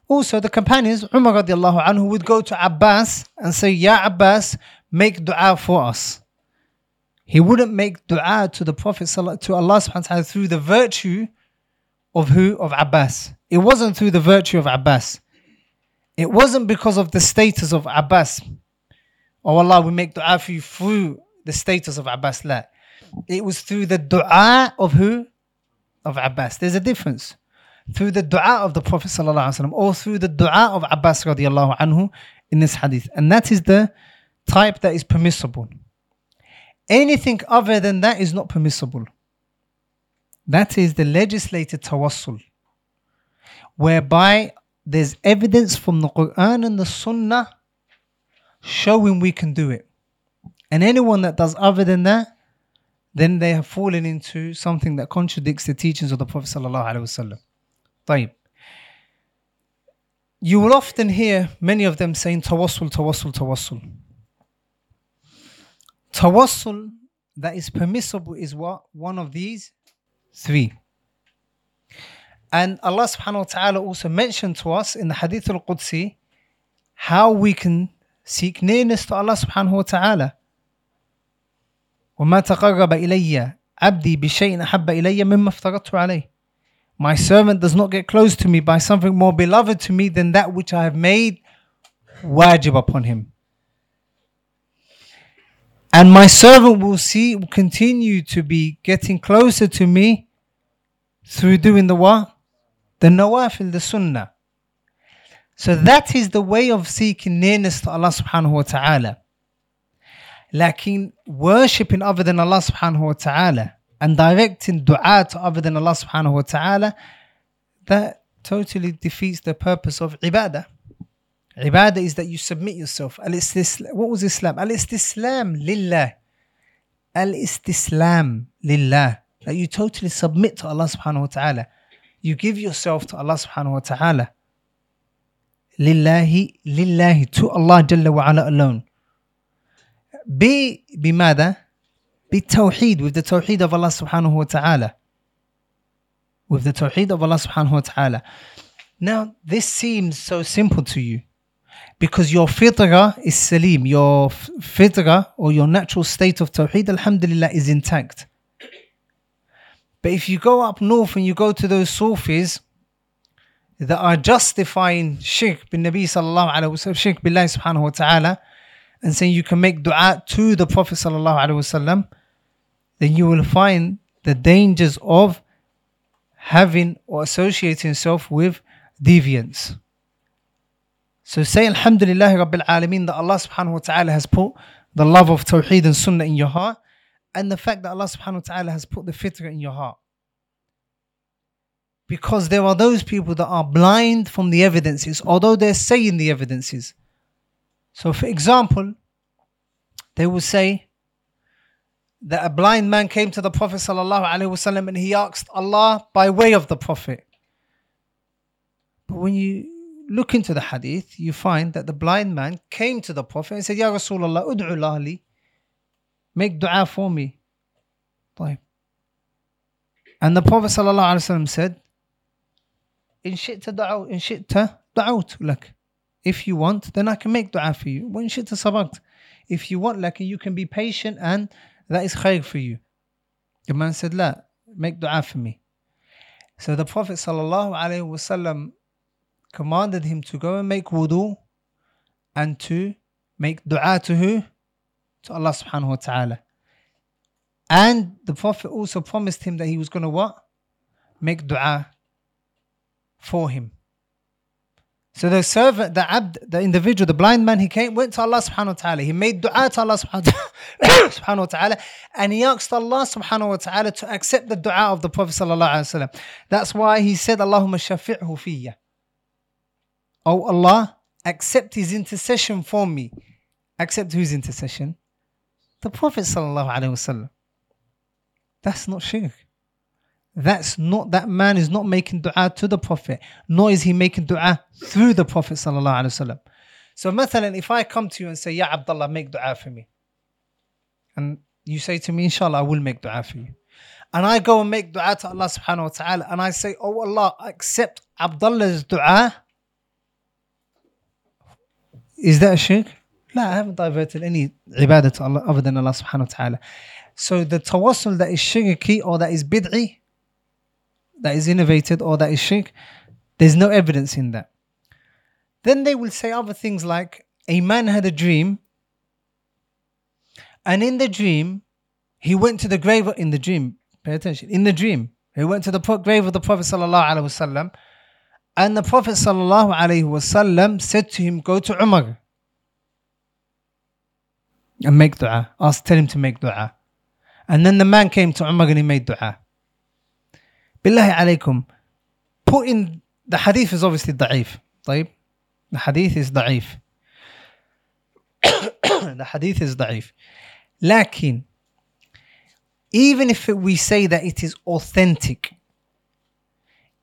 Also, the companions, Umar radiallahu anhu, would go to Abbas and say, Ya Abbas, make dua for us. He wouldn't make dua to the Prophet, to Allah subhanahu wa ta'ala through the virtue of who? Of Abbas. It wasn't through the virtue of Abbas. It wasn't because of the status of Abbas. Oh Allah, we make dua for you through the status of Abbas. La. It was through the dua of who? Of Abbas. There's a difference. Through the dua of the Prophet wasallam, or through the dua of Abbas radiallahu anhu in this hadith. And that is the type that is permissible. Anything other than that is not permissible. That is the legislated tawassul, whereby there's evidence from the Quran and the Sunnah showing we can do it. And anyone that does other than that, then they have fallen into something that contradicts the teachings of the Prophet sallallahu alaihi wasallam. طيب. you will often hear many of them saying tawassul, tawassul, tawassul. Tawassul that is permissible is what? One of these three. And Allah subhanahu wa ta'ala also mentioned to us in the Hadith al Qudsi how we can seek nearness to Allah subhanahu wa ta'ala. وما تقرب إلي عبدي بشيء أحب إلي مما افترضت عليه. My servant does not get close to me by something more beloved to me than that which I have made wajib upon him. And my servant will see will continue to be getting closer to me through doing the what? The nawafil, the sunnah. So that is the way of seeking nearness to Allah subhanahu wa ta'ala. Lakin worshipping other than Allah subhanahu wa ta'ala and directing dua to other than Allah subhanahu wa ta'ala, that totally defeats the purpose of ibadah. Ibadah is that you submit yourself. Al what was Islam? Al istislam lillah. Al istislam lillah. That you totally submit to Allah subhanahu wa ta'ala. You give yourself to Allah subhanahu wa ta'ala. Lillahi, lillahi, to Allah Jalla wa ala alone. Be bimada? Be tawheed, with the tawheed of Allah subhanahu wa ta'ala. With the tawheed of Allah subhanahu wa ta'ala. Now, this seems so simple to you because your fitra is salim, your f- fitra or your natural state of tawheed, alhamdulillah, is intact. But if you go up north and you go to those Sufis that are justifying shirk bin Nabi sallallahu alayhi wa shirk billahi subhanahu wa ta'ala, and saying you can make dua to the Prophet sallallahu alayhi wa sallam, then you will find the dangers of having or associating yourself with deviance. So say Alhamdulillah Rabbil Alameen that Allah subhanahu wa ta'ala has put the love of Tawheed and Sunnah in your heart and the fact that Allah subhanahu wa ta'ala has put the fitra in your heart. Because there are those people that are blind from the evidences, although they're saying the evidences. So, for example, they will say that a blind man came to the Prophet and he asked Allah by way of the Prophet. But when you look into the hadith, you find that the blind man came to the Prophet and said, Ya Rasulullah, ud'u lahli, make dua for me. And the Prophet ﷺ said, In shi'ta da'u, in shi'ta da'ut lak. If you want, then I can make dua for you. When shi'ta sabakt. If you want, like, you can be patient and that is khair for you. The man said, La, make dua for me. So the Prophet ﷺ commanded him to go and make wudu and to make dua to who? To Allah subhanahu wa ta'ala. And the Prophet also promised him that he was going to what? Make dua for him. So the servant, the abd, the individual, the blind man, he came, went to Allah subhanahu wa ta'ala. He made dua to Allah subhanahu wa ta'ala. And he asked Allah subhanahu wa ta'ala to accept the dua of the Prophet sallallahu. That's why he said, Allahumma shafi'hu fiyya. Oh Allah, accept his intercession for me. Accept whose intercession? The Prophet sallallahu alaihi wasallam. That's not shirk. That's not that man is not making dua to the Prophet, nor is he making dua through the Prophet sallallahu alaihi wasallam. So, مثلا, if I come to you and say, Ya Abdullah, make dua for me, and you say to me, Inshallah, I will make dua for you, and I go and make dua to Allah subhanahu wa taala, and I say, Oh Allah, accept Abdullah's dua. is that a shirk? No, I haven't diverted any ibadah to Allah other than Allah subhanahu wa ta'ala. So the tawassul that is shirky or that is bid'i, that is innovated or that is shirk, there's no evidence in that. Then they will say other things like a man had a dream, and in the dream, he went to the grave in the dream. Pay attention. In the dream, he went to the grave of the Prophet sallallahu alaihi wasallam, and the Prophet sallallahu alaihi wasallam said to him, "Go to Umar and make dua. Ask, tell him to make dua." And then the man came to Umar and he made dua. Billahi alaykum, put in the hadith is obviously da'if. طيب? The hadith is da'if. the hadith is da'if. Lakin, even if we say that it is authentic,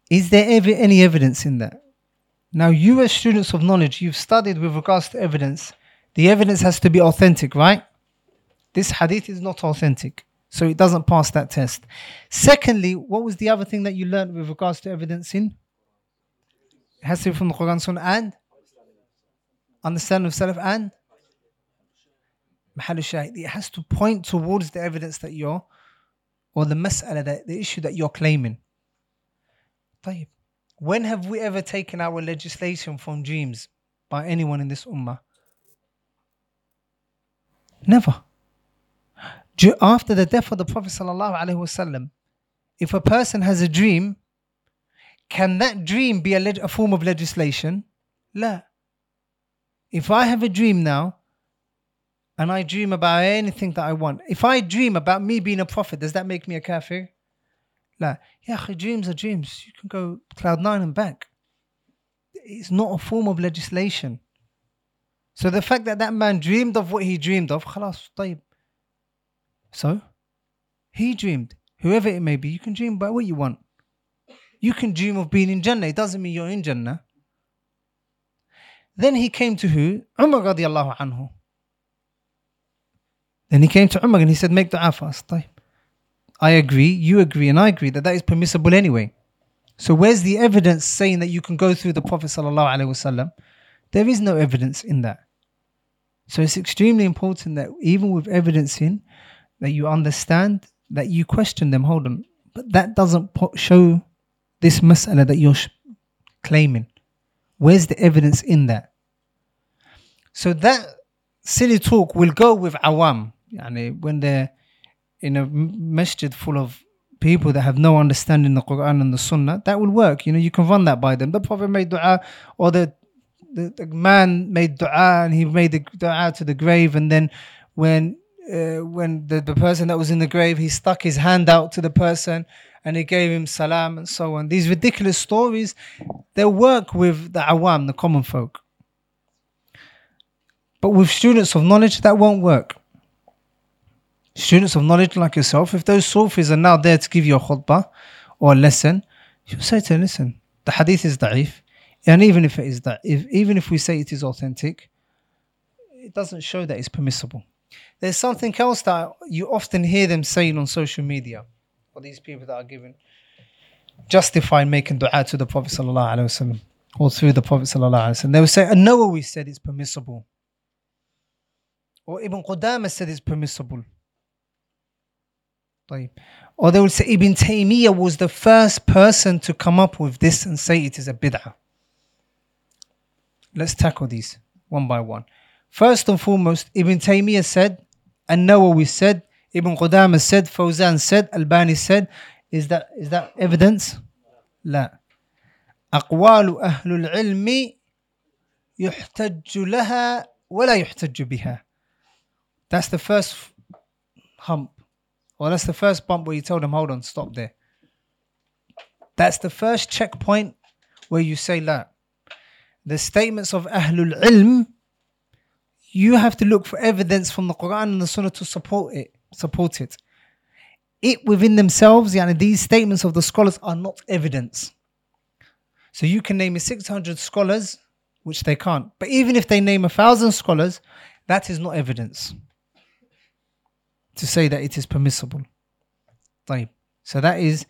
is there ever any evidence in that? Now, you as students of knowledge, you've studied with regards to evidence. The evidence has to be authentic, right? This hadith is not authentic, so it doesn't pass that test. Secondly, what was the other thing that you learned with regards to evidence in? It has to be from the Quran Sunnah and understanding of Salaf and Mahal Shahid. It has to point towards the evidence that you're, or the mas'ala, that, the issue that you're claiming. طيب. When have we ever taken our legislation from dreams by anyone in this ummah? Never. Ju- After the death of the Prophet sallallahu alaihi wasallam, if a person has a dream, can that dream be a, leg- a form of legislation? La. If I have a dream now, and I dream about anything that I want, if I dream about me being a prophet, does that make me a kafir? La. Yeah, akhi, dreams are dreams. You can go cloud nine and back. It's not a form of legislation. So the fact that that man dreamed of what he dreamed of, khalas, طيب. So, he dreamed. Whoever it may be, you can dream about what you want. You can dream of being in Jannah. It doesn't mean you're in Jannah. Then he came to who? Umar radiallahu anhu. Then he came to Umar and he said, make dua for us. طيب. I agree, you agree, and I agree that that is permissible anyway. So where's the evidence saying that you can go through the Prophet sallallahu? There is no evidence in that. So it's extremely important that even with evidence in, that you understand that you question them. Hold on, but that doesn't show this mas'ala that you're claiming. Where's the evidence in that? So that silly talk will go with awam. Yani when they're in a masjid full of people that have no understanding of the Quran and the Sunnah, that will work. You know, you can run that by them. The Prophet made dua, or the, the, the man made dua and he made the dua to the grave, and then when uh, when the, the person that was in the grave, he stuck his hand out to the person and he gave him salam and so on. These ridiculous stories, they work with the awam, the common folk. But with students of knowledge, that won't work. Students of knowledge like yourself, if those Sufis are now there to give you a khutbah or a lesson, you say to them, listen, the hadith is da'if, and even if it is that, if, even if we say it is authentic, it doesn't show that it's permissible. There's something else that you often hear them saying on social media, or these people that are given justifying making dua to the Prophet wasallam or through the Prophet wasallam. They will say, "And Nawawi said it's permissible," or Ibn Qudamah said it's permissible. طيب. Or they will say Ibn Taymiyyah was the first person to come up with this and say it is a bid'ah. Let's tackle these one by one. First and foremost, Ibn Taymiyyah said, and Nawawi said, Ibn Qudamah said, Fawzan said, Albani said, is that is that evidence? لا. أقوال أهل العلم يحتج لها ولا يحتج بها. That's the first hump. Or that's the first bump where you tell them, hold on, stop there. That's the first checkpoint where you say, la. The statements of Ahlul Ilm, you have to look for evidence from the Quran and the Sunnah to support it. Support it. It within themselves, yani these statements of the scholars are not evidence. So you can name me 600 scholars, which they can't. But even if they name a thousand scholars, that is not evidence to say that it is permissible. طيب. So that is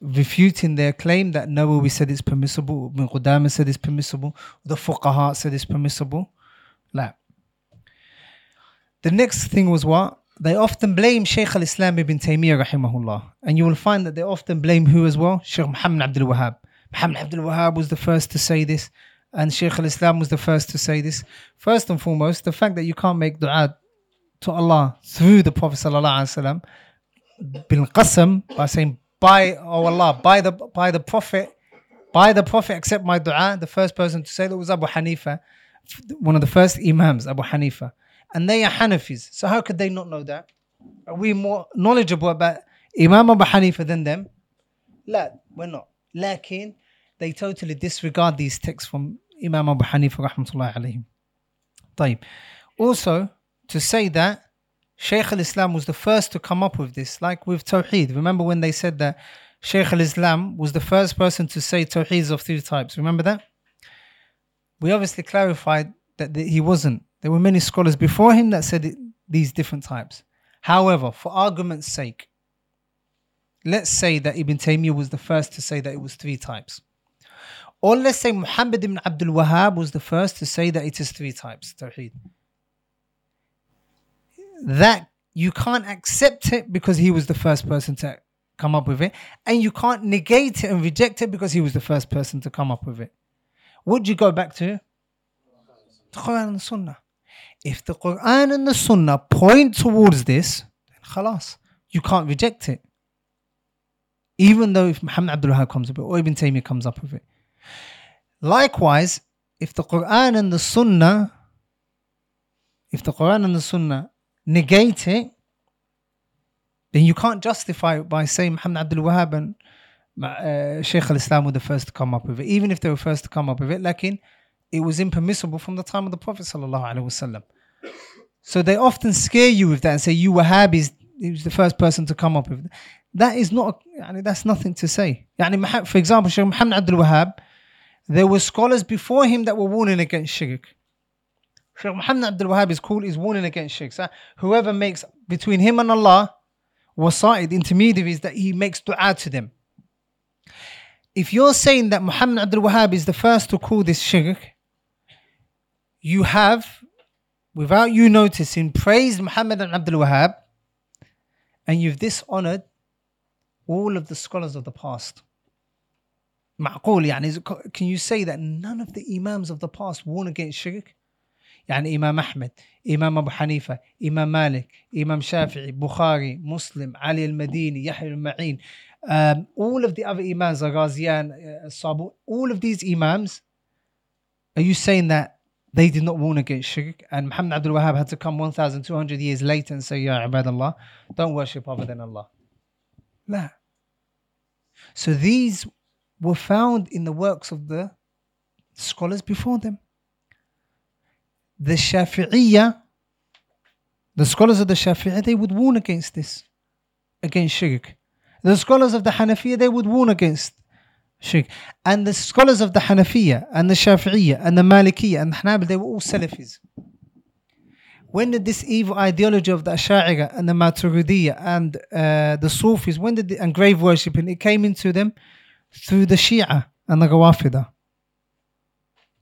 refuting their claim that Nawawi said it's permissible, Ibn Qudamah said it's permissible, the Fuqaha said it's permissible. لا. The next thing was what? They often blame Shaykh al-Islam ibn Taymiyyah rahimahullah. And you will find that they often blame who as well? Shaykh Muhammad Abdul Wahhab. Muhammad Abdul Wahhab was the first to say this. And Shaykh al-Islam was the first to say this. First and foremost, the fact that you can't make dua to Allah through the Prophet sallallahu alaihi wasallam bil qasam by saying by oh Allah by the by the Prophet by the Prophet accept my dua. The first person to say that was Abu Hanifa, one of the first Imams, Abu Hanifa, and they are Hanafis. So how could they not know that? Are we more knowledgeable about Imam Abu Hanifa than them? La, we're not. Lakin they totally disregard these texts from Imam Abu Hanifa rahmatullahi alayhim. طيب. Also, to say that Shaykh al-Islam was the first to come up with this, like with Tawheed. Remember when they said that Shaykh al-Islam was the first person to say Tawheed of three types? Remember that? we obviously clarified that he wasn't. There were many scholars before him that said it, these different types. However, for argument's sake, let's say that Ibn Taymiyyah was the first to say that it was three types. Or let's say Muhammad ibn Abdul Wahhab was the first to say that it is three types, Tawheed. That you can't accept it because he was the first person to come up with it, and you can't negate it and reject it because he was the first person to come up with it. Would you go back to? The Quran and the Sunnah. If the Quran and the Sunnah point towards this, then khalas, you can't reject it. Even though if Muhammad Abdul comes up with it or Ibn Taymiyyah comes up with it. Likewise, if the Quran and the Sunnah, if the Quran and the Sunnah negate it, then you can't justify it by saying Muhammad Abdul Wahab and uh, Shaykh al Islam were the first to come up with it, even if they were first to come up with it. Lakin, it was impermissible from the time of the Prophet. So they often scare you with that and say, You Wahhabis, he was the first person to come up with it. That is not, that's nothing to say. For example, Shaykh Muhammad Abdul Wahab, there were scholars before him that were warning against shirk. Sheikh Muhammad Abdul Wahhab is cool, is warning against shirk. So whoever makes between him and Allah wasa'it, intermediaries, that he makes dua to them. If you're saying that Muhammad Abdul Wahhab is the first to call this shirk, you have, without you noticing, praised Muhammad Abdul Wahhab, and you've dishonored all of the scholars of the past. معقول can you say that none of the imams of the past warn against shirk? يعني إمام أحمد إمام أبو حنيفة إمام مالك إمام شافعي بخاري مسلم علي المديني يحيى المعين um, all of the other imams Ghazian, uh, Sabu all of these imams are you saying that they did not warn against shirk and Muhammad Abdul Wahab had to come 1200 years later and say Ya ibadallah don't worship other than Allah لا so these were found in the works of the scholars before them. The Shafi'iyya, the scholars of the Shafi'iyya, they would warn against this, against shirk. The scholars of the Hanafiya, they would warn against shirk. And the scholars of the Hanafiya and the Shafi'iyya and the Malikiyya and the Hanabil, they were all Salafis. When did this evil ideology of the Ash'ari and the Maturidiyya and uh, the Sufis, when did the, and grave worshipping, it came into them through the Shia and the Rawafida.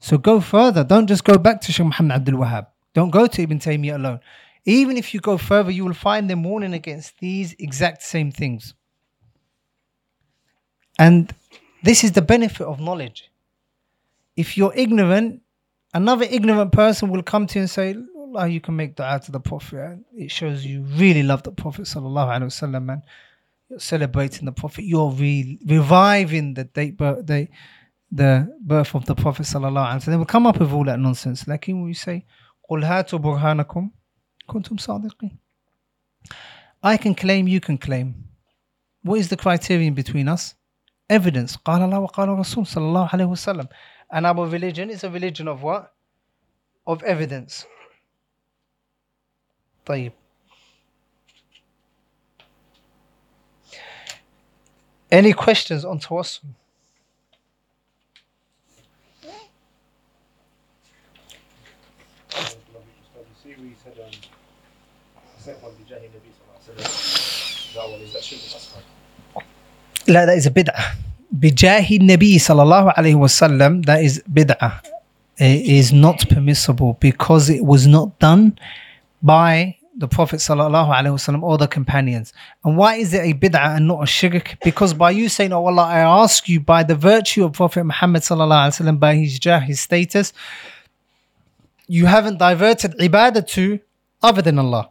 So go further. Don't just go back to Shaykh Muhammad Abdul Wahab. Don't go to Ibn Taymiyyah alone. Even if you go further, you will find them warning against these exact same things. And this is the benefit of knowledge. If you're ignorant, another ignorant person will come to you and say, Allah, you can make dua to the Prophet. It shows you really love the Prophet. Sallallahu man you're celebrating the Prophet, you're re- reviving the date, birth, the birth of the Prophet sallallahu alaihi wasallam. They will come up with all that nonsense. Like when we say, "Qul hatu burhanakum, kuntum sadiqin." I can claim, you can claim. What is the criterion between us? Evidence. قال الله وقال Rasul sallallahu alaihi wasallam. And our religion is a religion of what? Of evidence. طيب. Any questions on Tawassul? لا that is a bid'ah. بجاه النبي صلى الله عليه وسلم that is bid'ah. It is not permissible because it was not done by the Prophet sallallahu alaihi wasallam or the companions. And why is it a bid'ah and not a shirk? Because by you saying, "Oh Allah, I ask you by the virtue of Prophet Muhammad sallallahu alaihi wasallam, by his jah, his status, you haven't diverted ibadah to other than Allah.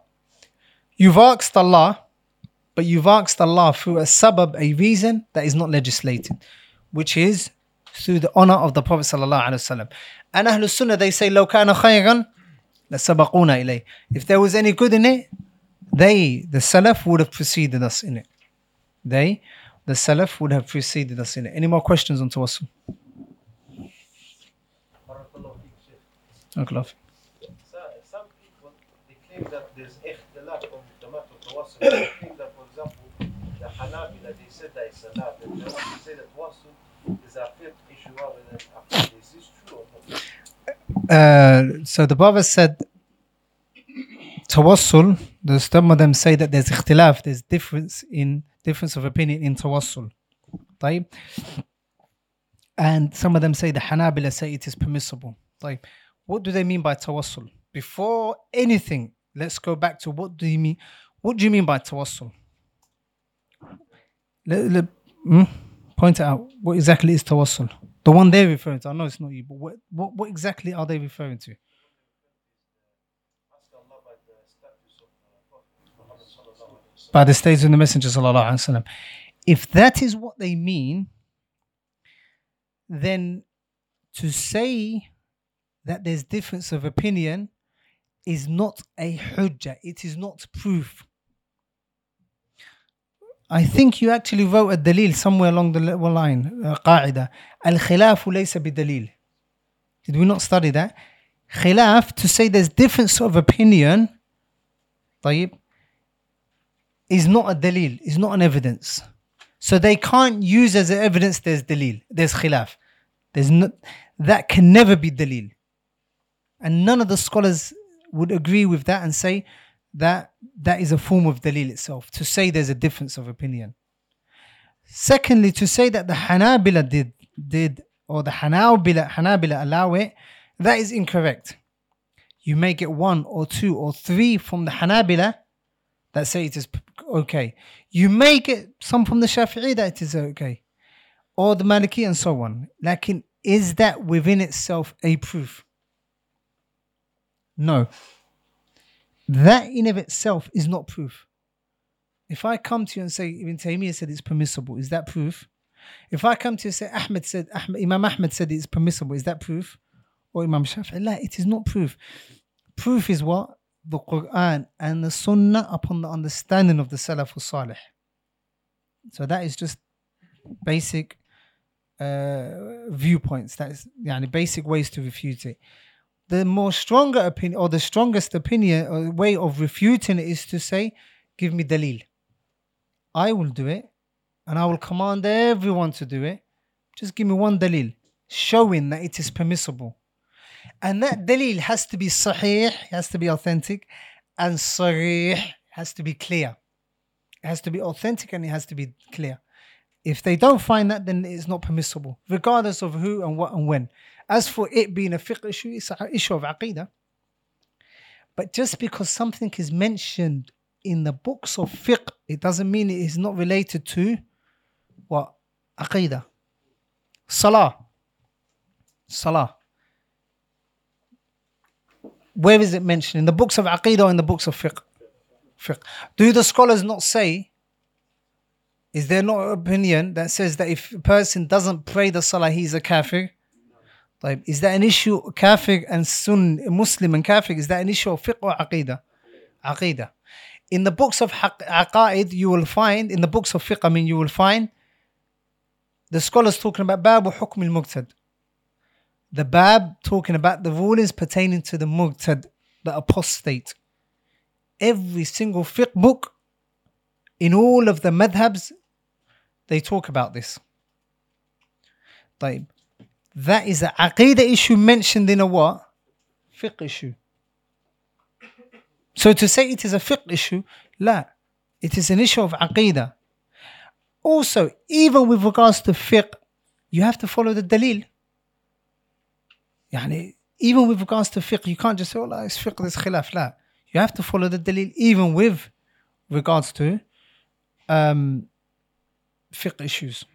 You've asked Allah but you've asked Allah through a sabab, a reason that is not legislated, which is through the honor of the Prophet sallallahu alaihi wasallam. And Ahlul Sunnah they say, "Law kana khayran, lasabaquna ilay." If there was any good in it, they, the Salaf, would have preceded us in it. They, the Salaf, would have preceded us in it. Any more questions on Tawassul? Uncle Love. Some people they claim that there's ikhtilaf on the matter of Tawassul. That they said that it's they say that is a fiqh issue this true uh, so the Baba said tawassul, the some of them say that there's ikhtilaf, there's difference in difference of opinion in tawassul. And some of them say the Hanabila say it is permissible. Like, what do they mean by tawassul? Before anything, let's go back to what do you mean? What do you mean by tawassul? Hmm? Point it out. What exactly is tawassul? The one they're referring to. I know it's not you, but what, what, what exactly are they referring to? By the status of the Messenger. sallallahu wasallam. If that is what they mean, then to say that there's difference of opinion is not a hujjah. It is not proof. I think you actually wrote a dalil somewhere along the li- line, uh, قاعدة. الخلاف ليس بدليل. Did we not study that? Khilaf, to say there's difference of opinion, طيب, is not a dalil, is not an evidence. So they can't use as evidence there's dalil, there's khilaf. There's no, that can never be dalil. And none of the scholars would agree with that and say that that is a form of dalil itself, to say there's a difference of opinion. Secondly, to say that the Hanabila did, did or the Hanabila, Hanabila allow it, that is incorrect. You may get one or two or three from the Hanabila that say it is okay. You may get some from the Shafi'i that it is okay, or the Maliki and so on. Lakin, is that within itself a proof? No. That in of itself is not proof. If I come to you and say Ibn Taymiyyah said it's permissible, is that proof? If I come to you and say Ahmed said Ahmed, Imam Ahmed said it's permissible, is that proof? Or Imam Shafi'i? It is not proof. Proof is what? The Quran and the Sunnah upon the understanding of the Salaf Salih. So that is just basic uh, viewpoints. That is yani, basic ways to refute it. The more stronger opinion or the strongest opinion or way of refuting it is to say, give me dalil. I will do it and I will command everyone to do it. Just give me one dalil showing that it is permissible. And that dalil has to be sahih, has to be authentic, and sarih has to be clear. It has to be authentic and it has to be clear. If they don't find that, then it's not permissible, regardless of who and what and when. As for it being a fiqh issue, it's an issue of aqidah. But just because something is mentioned in the books of fiqh, it doesn't mean it is not related to what? Aqidah. Salah. Salah. Where is it mentioned? In the books of Aqidah or in the books of fiqh? Fiqh. Do the scholars not say, is there not an opinion that says that if a person doesn't pray the salah, he's a kafir? Like, is that an issue, kafir and sun, Muslim and kafir, is that an issue of fiqh or aqidah? Aqidah. In the books of haq- aqaid, you will find, in the books of fiqh, I mean, you will find the scholars talking about bab wa hukm al-muqtad. The bab talking about the rulings pertaining to the muqtad, the apostate. Every single fiqh book in all of the madhabs, they talk about this. طيب. That is an aqidah issue mentioned in a what? Fiqh issue. So to say it is a fiqh issue, la, it is an issue of aqidah. Also, even with regards to fiqh, you have to follow the dalil. Yani, even with regards to fiqh, you can't just say, oh, la, it's fiqh, it's khilaf. La. You have to follow the dalil, even with regards to um, fiqh issues.